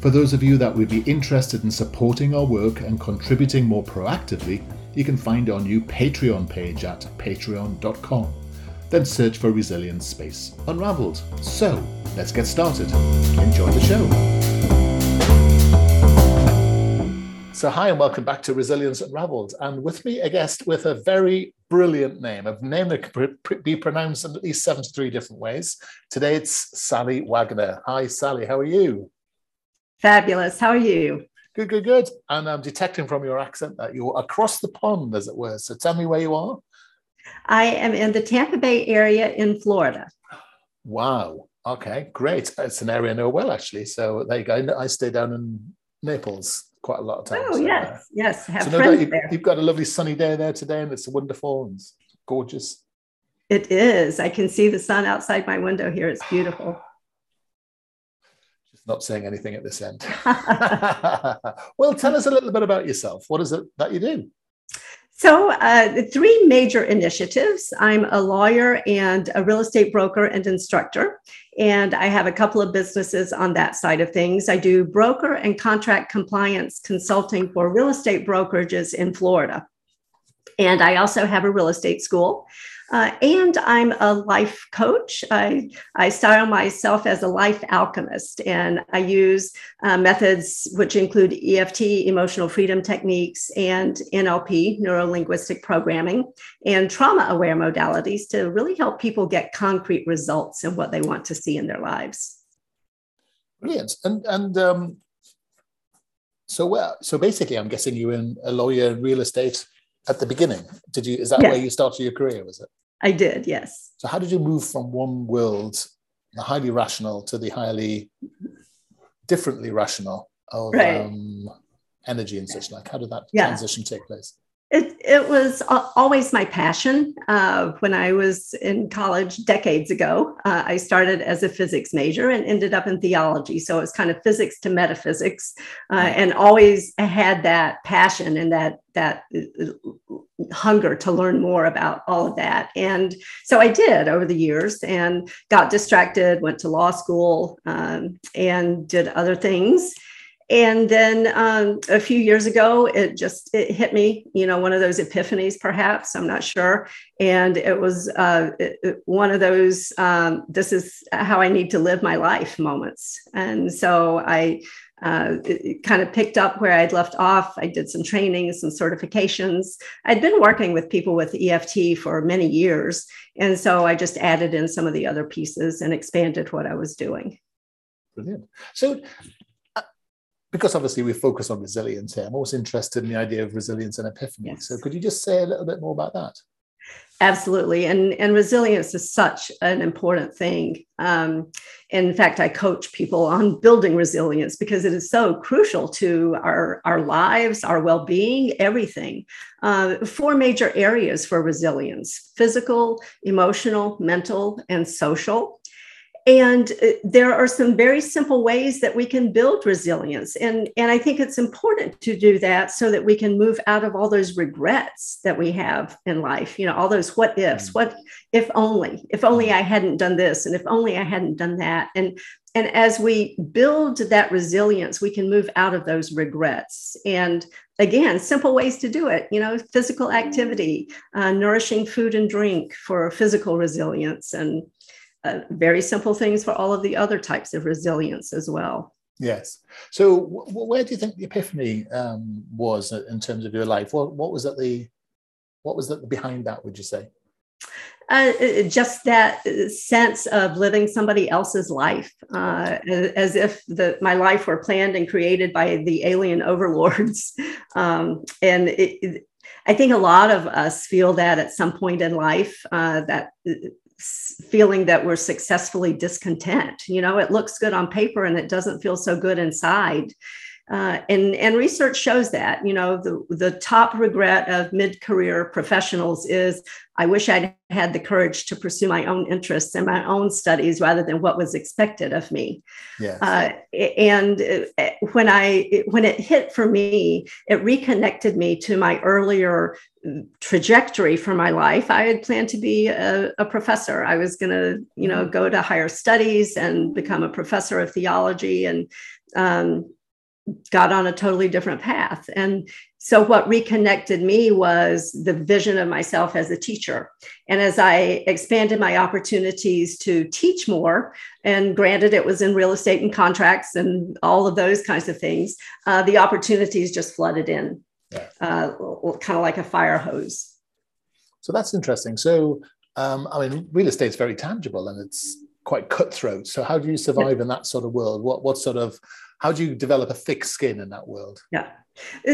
For those of you that would be interested in supporting our work and contributing more proactively, you can find our new Patreon page at patreon.com. Then search for Resilience Space Unraveled. So, let's get started. Enjoy the show. So, hi, and welcome back to Resilience Unraveled. And with me, a guest with a very brilliant name, a name that can be pronounced in at least 73 different ways. Today, it's Sallie Wagner. Hi, Sallie, how are you? Fabulous. How are you? Good, good, good. And I'm detecting from your accent that you're across the pond, as it were. So tell me where you are. I am in the Tampa Bay area in Florida. Wow. Okay, great. It's an area I know well, actually. So there you go. I stay down in Naples quite a lot of times. Oh, yes. Uh, yes. Have so friends you've, there. You've got a lovely sunny day there today, and it's wonderful and gorgeous. It is. I can see the sun outside my window here. It's beautiful not saying anything at this end. well, tell us a little bit about yourself. What is it that you do? So, uh, three major initiatives. I'm a lawyer and a real estate broker and instructor, and I have a couple of businesses on that side of things. I do broker and contract compliance consulting for real estate brokerages in Florida. And I also have a real estate school. Uh, and I'm a life coach. I, I style myself as a life alchemist, and I use uh, methods which include EFT, emotional freedom techniques, and NLP, neuro linguistic programming, and trauma aware modalities to really help people get concrete results in what they want to see in their lives. Brilliant. And, and, um, so well, so basically, I'm guessing you were a lawyer in real estate at the beginning. Did you? Is that where you started your career? Was it? I did, yes. So, how did you move from one world, the highly rational, to the highly differently rational of right. um, energy and such like? How did that yeah. transition take place? It, it was always my passion. Uh, when I was in college decades ago, uh, I started as a physics major and ended up in theology. So it was kind of physics to metaphysics, uh, and always had that passion and that that uh, hunger to learn more about all of that. And so I did over the years, and got distracted. Went to law school um, and did other things and then um, a few years ago it just it hit me you know one of those epiphanies perhaps i'm not sure and it was uh, it, one of those um, this is how i need to live my life moments and so i uh, kind of picked up where I'd left off. I did some training, some certifications. I'd been working with people with EFT for many years. And so I just added in some of the other pieces and expanded what I was doing. Brilliant. So because obviously we focus on resilience here, I'm always interested in the idea of resilience and epiphany. Yes. So could you just say a little bit more about that? Absolutely. And, and resilience is such an important thing. Um, in fact, I coach people on building resilience because it is so crucial to our, our lives, our well being, everything. Uh, four major areas for resilience physical, emotional, mental, and social. And uh, there are some very simple ways that we can build resilience. And, and I think it's important to do that so that we can move out of all those regrets that we have in life, you know, all those what ifs, mm. what if only, if only I hadn't done this, and if only I hadn't done that. And and as we build that resilience, we can move out of those regrets. And again, simple ways to do it, you know, physical activity, uh, nourishing food and drink for physical resilience and uh, very simple things for all of the other types of resilience as well. Yes. So, w- where do you think the epiphany um, was in terms of your life? What What was at the What was at the behind that? Would you say? Uh, uh just that sense of living somebody else's life, uh, as if the, my life were planned and created by the alien overlords. Um, and it, it, I think a lot of us feel that at some point in life, uh, that uh, feeling that we're successfully discontent. You know, it looks good on paper and it doesn't feel so good inside. Uh, and, and research shows that, you know, the, the top regret of mid career professionals is I wish I'd had the courage to pursue my own interests and my own studies rather than what was expected of me. Yes. Uh, and uh, when I when it hit for me, it reconnected me to my earlier trajectory for my life. I had planned to be a, a professor. I was going to, you know, mm-hmm. go to higher studies and become a professor of theology and um, got on a totally different path. And so, what reconnected me was the vision of myself as a teacher. And as I expanded my opportunities to teach more, and granted, it was in real estate and contracts and all of those kinds of things, uh, the opportunities just flooded in, uh, kind of like a fire hose. So, that's interesting. So, um, I mean, real estate is very tangible and it's quite cutthroat. So, how do you survive in that sort of world? What, what sort of how do you develop a thick skin in that world? Yeah.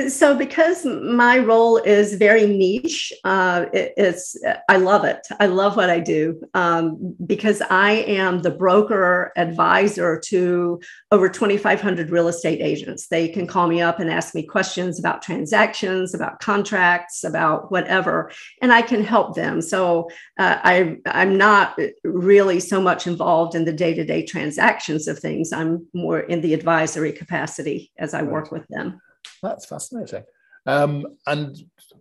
So, because my role is very niche, uh, it, it's I love it. I love what I do um, because I am the broker advisor to over 2,500 real estate agents. They can call me up and ask me questions about transactions, about contracts, about whatever, and I can help them. So, uh, I I'm not really so much involved in the day to day transactions of things. I'm more in the advisory capacity as I work with them. That's fascinating. Um, and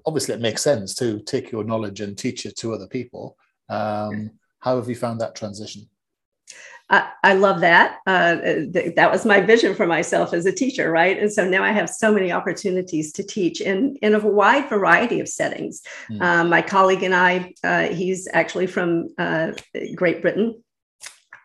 obviously, it makes sense to take your knowledge and teach it to other people. Um, how have you found that transition? I, I love that. Uh, th- that was my vision for myself as a teacher, right? And so now I have so many opportunities to teach in, in a wide variety of settings. Mm. Um, my colleague and I, uh, he's actually from uh, Great Britain,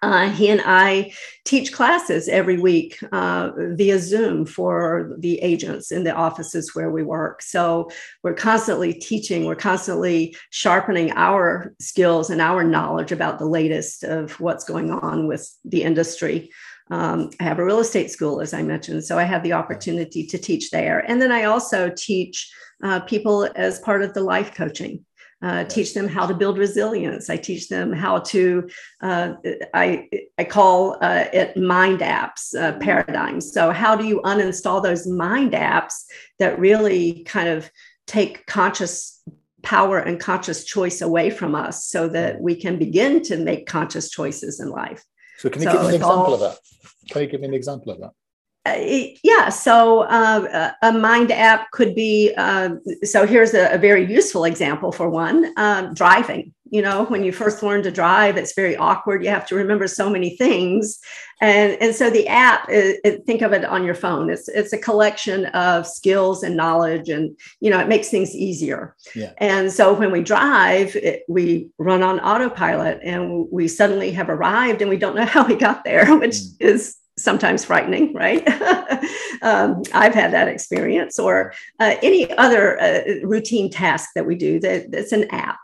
uh, he and I teach classes every week uh, via Zoom for the agents in the offices where we work. So we're constantly teaching, we're constantly sharpening our skills and our knowledge about the latest of what's going on with the industry. Um, I have a real estate school, as I mentioned, so I have the opportunity to teach there. And then I also teach uh, people as part of the life coaching uh, teach them how to build resilience. I teach them how to, uh, I, I call uh, it mind apps uh, paradigms. So, how do you uninstall those mind apps that really kind of take conscious power and conscious choice away from us so that we can begin to make conscious choices in life? So, can you so give me an example all, of that? Can you give me an example of that? Uh, yeah, so uh, a mind app could be. Uh, so here's a, a, very useful example for one: um, driving. You know, when you first learn to drive, it's very awkward. You have to remember so many things, and and so the app. It, it, think of it on your phone. It's it's a collection of skills and knowledge, and you know, it makes things easier. Yeah. And so when we drive, it, we run on autopilot, and we suddenly have arrived, and we don't know how we got there, which mm. is sometimes frightening, right? um, I've had that experience, or uh, any other uh, routine task that we do that, that's an app.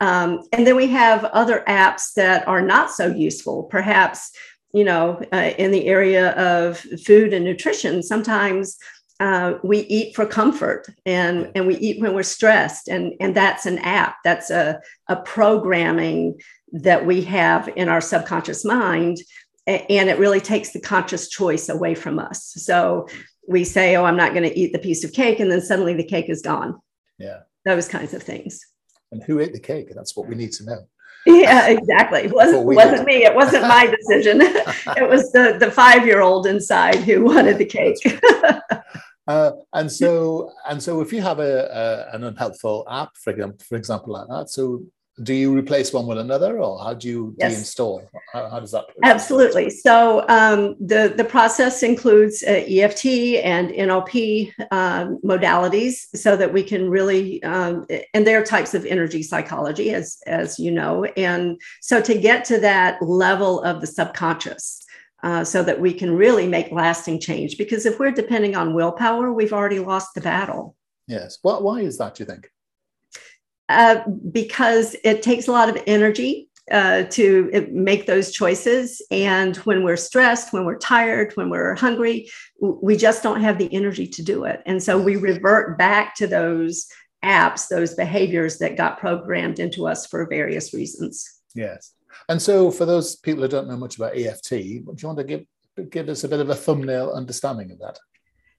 Um, and then we have other apps that are not so useful, perhaps, you know, uh, in the area of food and nutrition. Sometimes uh, we eat for comfort and, and we eat when we're stressed, and, and that's an app, that's a, a programming that we have in our subconscious mind and it really takes the conscious choice away from us. So we say, "Oh, I'm not going to eat the piece of cake," and then suddenly the cake is gone. Yeah, those kinds of things. And who ate the cake? That's what we need to know. Yeah, exactly. It wasn't wasn't me. It wasn't my decision. it was the the five year old inside who wanted the cake. Uh, and so, and so, if you have a, a, an unhelpful app, for example, for example, like that, so do you replace one with another or how do you yes. deinstall how, how does that absolutely so um, the the process includes uh, eft and nlp um, modalities so that we can really um, and there are types of energy psychology as as you know and so to get to that level of the subconscious uh, so that we can really make lasting change. Because if we're depending on willpower, we've already lost the battle. Yes. What, why is that, do you think? Uh, because it takes a lot of energy uh, to uh, make those choices. And when we're stressed, when we're tired, when we're hungry, we just don't have the energy to do it. And so we revert back to those apps, those behaviors that got programmed into us for various reasons. Yes. And so, for those people who don't know much about EFT, do you want to give give us a bit of a thumbnail understanding of that?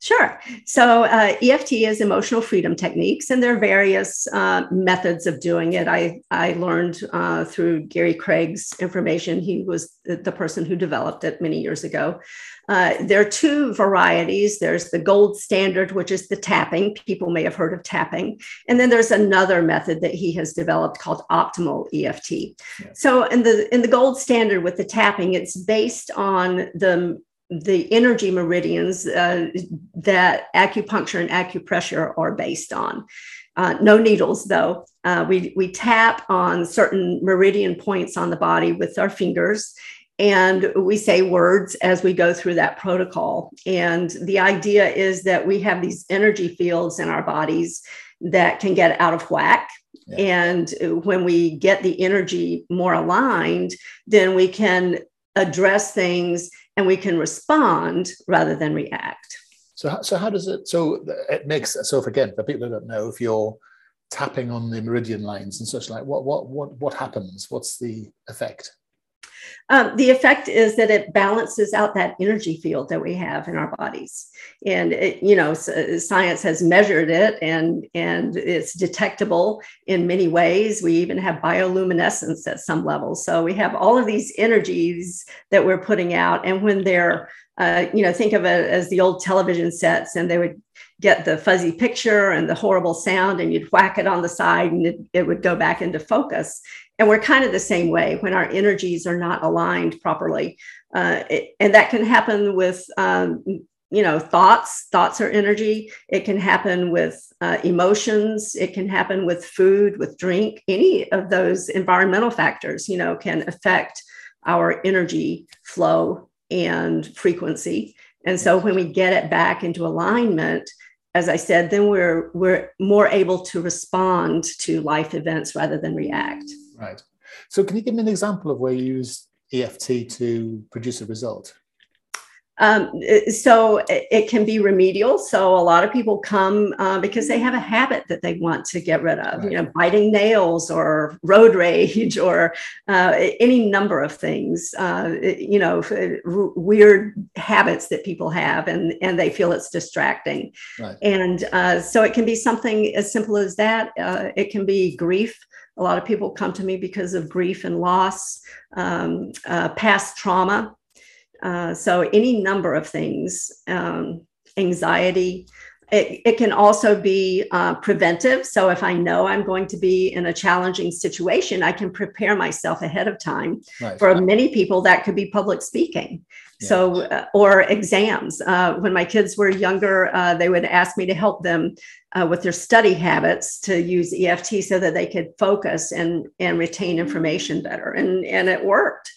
Sure. So uh, EFT is emotional freedom techniques, and there are various uh, methods of doing it. I, I learned uh, through Gary Craig's information. He was the person who developed it many years ago. Uh, there are two varieties. There's the gold standard, which is the tapping. People may have heard of tapping. And then there's another method that he has developed called optimal EFT. Yeah. So in the in the gold standard with the tapping, it's based on the the energy meridians uh, that acupuncture and acupressure are based on. Uh, no needles, though. Uh, we, we tap on certain meridian points on the body with our fingers, and we say words as we go through that protocol. And the idea is that we have these energy fields in our bodies that can get out of whack. Yeah. And when we get the energy more aligned, then we can address things and we can respond rather than react. So, so how does it? So it makes so. If again, for people who don't know, if you're tapping on the meridian lines and such like, what what what what happens? What's the effect? Um, the effect is that it balances out that energy field that we have in our bodies, and it, you know, science has measured it, and and it's detectable in many ways. We even have bioluminescence at some levels, so we have all of these energies that we're putting out, and when they're uh, you know, think of it as the old television sets, and they would get the fuzzy picture and the horrible sound, and you'd whack it on the side, and it, it would go back into focus. And we're kind of the same way when our energies are not aligned properly. Uh, it, and that can happen with, um, you know, thoughts. Thoughts are energy. It can happen with uh, emotions. It can happen with food, with drink. Any of those environmental factors, you know, can affect our energy flow and frequency. And so when we get it back into alignment, as I said, then we're we're more able to respond to life events rather than react. Right. So, can you give me an example of where you use EFT to produce a result? Um, so it can be remedial. So a lot of people come uh, because they have a habit that they want to get rid of, right. you know, biting nails or road rage or uh, any number of things, uh, you know, weird habits that people have and, and they feel it's distracting. Right. And uh, so it can be something as simple as that. Uh, it can be grief. A lot of people come to me because of grief and loss, um, uh, past trauma. Uh, so, any number of things, um, anxiety. It, it, can also be uh, preventive. So, if I know I'm going to be in a challenging situation, I can prepare myself ahead of time. Right. For many people, that could be public speaking. Yeah. So, uh, or exams. Uh, when my kids were younger, uh, they would ask me to help them uh, with their study habits to use EFT so that they could focus and, and retain information better. And, and it worked.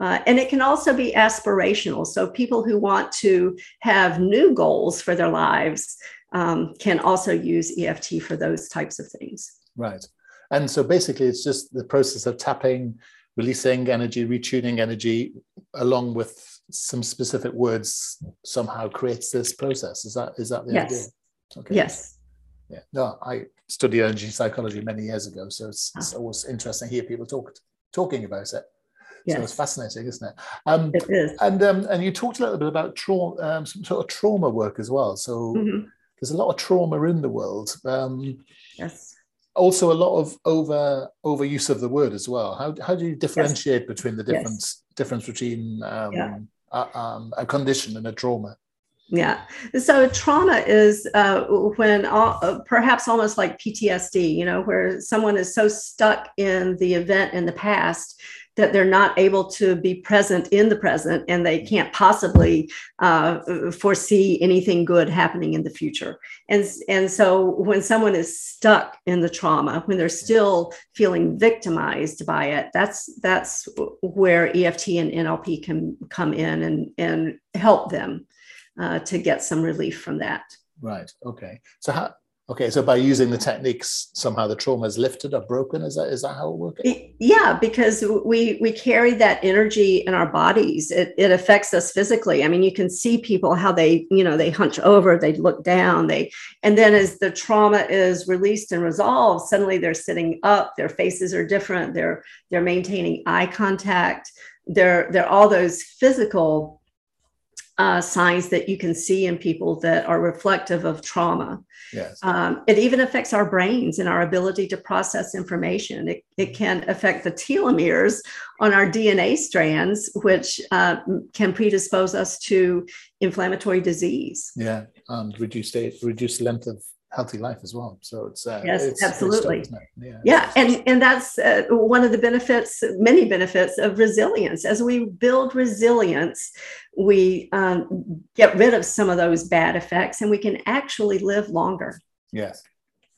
Uh, and it can also be aspirational. So people who want to have new goals for their lives um, can also use EFT for those types of things. Right. And so basically, it's just the process of tapping, releasing energy, retuning energy, along with some specific words, somehow creates this process. Is that is that the yes. idea? Okay. Yes yeah no i studied energy psychology many years ago so it's, it's ah. always interesting to hear people talk talking about it yes. so it's fascinating isn't it um it is. and um and you talked a little bit about trauma um, some sort of trauma work as well so mm-hmm. There's a lot of trauma in the world um yes also a lot of over overuse of the word as well how, how do you differentiate yes. between the difference yes. difference between um, yeah. a, um, a condition and a trauma yeah. So trauma is uh, when all, uh, perhaps almost like PTSD, you know, where someone is so stuck in the event in the past that they're not able to be present in the present and they can't possibly uh, foresee anything good happening in the future. And, and so when someone is stuck in the trauma, when they're still feeling victimized by it, that's, that's where EFT and NLP can come in and, and help them uh, to get some relief from that. Right. Okay. So how, Okay, so by using the techniques, somehow the trauma is lifted or broken. Is that is that how it works? Yeah, because we we carry that energy in our bodies. It it affects us physically. I mean, you can see people how they you know they hunch over, they look down, they and then as the trauma is released and resolved, suddenly they're sitting up. Their faces are different. They're they're maintaining eye contact. They're they're all those physical uh, signs that you can see in people that are reflective of trauma. Yes. Um, it even affects our brains and our ability to process information. It, it can affect the telomeres on our DNA strands, which uh, can predispose us to inflammatory disease. Yeah, and reduce reduce length of healthy life as well. So it's uh, yes, it's, absolutely, it's yeah, yeah, and and that's uh, one of the benefits, many benefits of resilience. As we build resilience, we um, get rid of some of those bad effects, and we can actually live longer. Yes,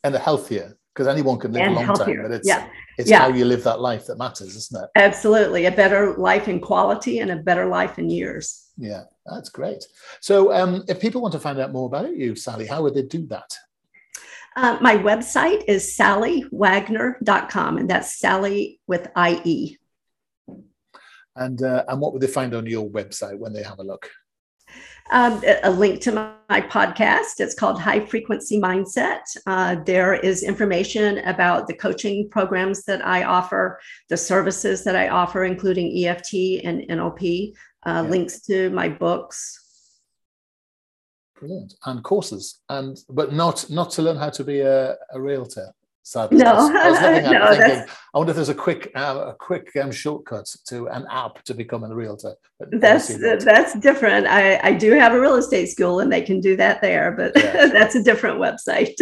and the healthier because anyone can live a long healthier. time, but it's yeah. it's yeah. how you live that life that matters, isn't it? Absolutely, a better life in quality and a better life in years. Yeah, that's great. So, um, if people want to find out more about you, Sallie, how would they do that? Uh, my website is salliewagner.com, and that's Sally with IE. And, uh, and what would they find on your website when they have a look? Um, a link to my, my, podcast. It's called High Frequency Mindset. Uh, there is information about the coaching programs that I offer, the services that I offer, including EFT and NLP, uh, yeah. links to my books, Brilliant. And courses, and but not not to learn how to be a, a realtor. Sadly, no, I was, I was looking at no, thinking, I wonder if there's a quick uh, a quick um, shortcut to an app to become a realtor. that's that's different. I, I do have a real estate school, and they can do that there, but that's a different website.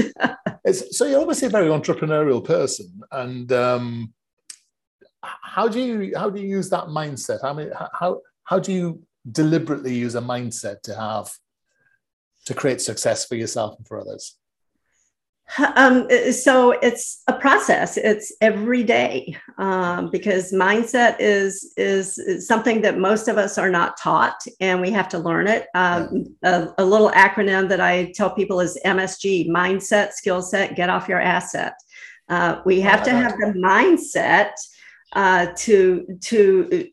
so you're obviously a very entrepreneurial person, and um, how do you how do you use that mindset? I mean, how how do you deliberately use a mindset to have to create success for yourself and for others? Um, so it's a process. It's every day um, because mindset is, is, is something that most of us are not taught, and we have to learn it. Um, a, a, little acronym that I tell people is MSG: mindset, skill set, get off your asset. Uh, we have to have the mindset uh, to to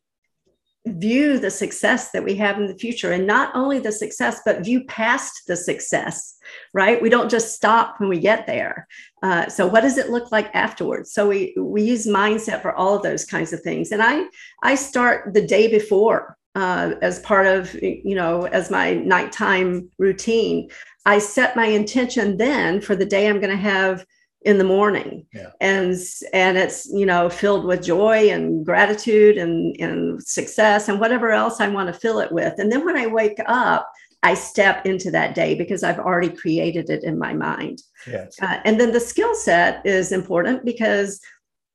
view the success that we have in the future. And not only the success but view past the success right? We don't just stop when we get there. Uh, so what does it look like afterwards? So we we use mindset for all of those kinds of things. And i i start the day before uh, as part of you know as my nighttime routine. I set my intention then for the day i'm going to have in the morning yeah. and and it's you know filled with joy and gratitude and and success and whatever else i want to fill it with and then when i wake up i step into that day because i've already created it in my mind yes. Uh, and then the skill set is important because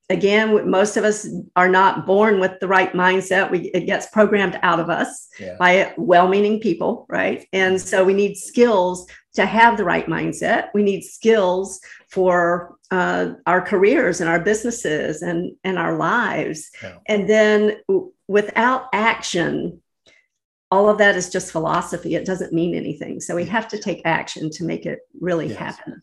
again most of us are not born with the right mindset we it gets programmed out of us yeah. by well-meaning people right and so we need skills to have the right mindset we need skills for uh, our careers and our businesses and, and our lives. Yeah. And then w- without action, all of that is just philosophy. It doesn't mean anything. So we have to take action to make it really yes. happen.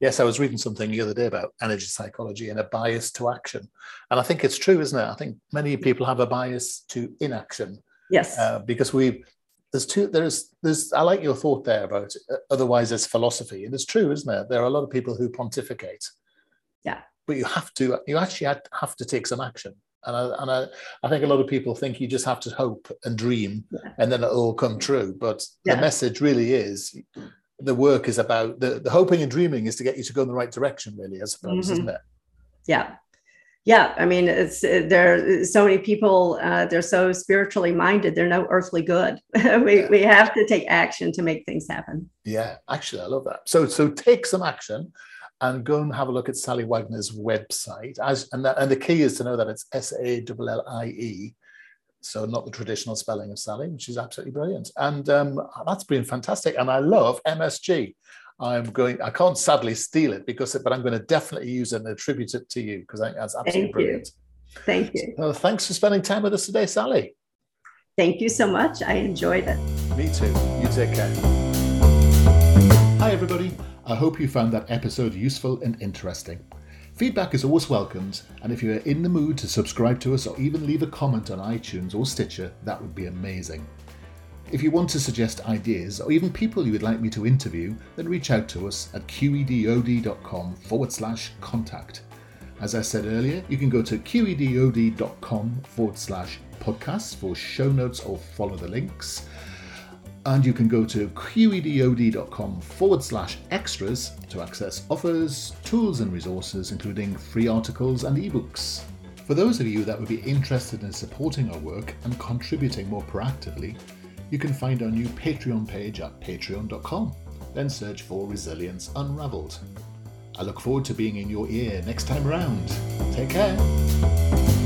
Yes, I was reading something the other day about energy psychology and a bias to action. And I think it's true, isn't it? I think many people have a bias to inaction. Yes. Uh, because we there's two there's there's i like your thought there about uh, otherwise it's philosophy and it's true isn't it there are a lot of people who pontificate. Yeah. But you have to you actually have to take some action. And I, and I, I think a lot of people think you just have to hope and dream yeah. and then it'll all come true. But yeah. the message really is the work is about the, the hoping and dreaming is to get you to go in the right direction really i suppose mm-hmm. isn't it? Yeah yeah i mean it's there so many people uh, they're so spiritually minded they're no earthly good we, yeah. we have to take action to make things happen yeah actually i love that so so take some action and go and have a look at Sallie Wagner's website. As, and, that, and the key is to know that it's S A L L I E, so not the traditional spelling of Sally, which is absolutely brilliant. And um, that's been fantastic. And I love MSG. I'm going. I can't sadly steal it because, but I'm going to definitely use it and attribute it to you because I think that's absolutely Thank brilliant. You. Thank you. So thanks for spending time with us today, Sallie. Thank you so much. I enjoyed it. Me too. You take care. Hi, everybody. I hope you found that episode useful and interesting. Feedback is always welcomed, and if you are in the mood to subscribe to us or even leave a comment on iTunes or Stitcher, that would be amazing. If you want to suggest ideas or even people you would like me to interview, then reach out to us at qedod.com forward slash contact. As I said earlier, you can go to qedod.com forward slash podcasts for show notes or follow the links. And you can go to qedod.com forward slash extras to access offers, tools, and resources, including free articles and ebooks. For those of you that would be interested in supporting our work and contributing more proactively, you can find our new Patreon page at patreon.com. Then search for Resilience Unraveled. I look forward to being in your ear next time around. Take care.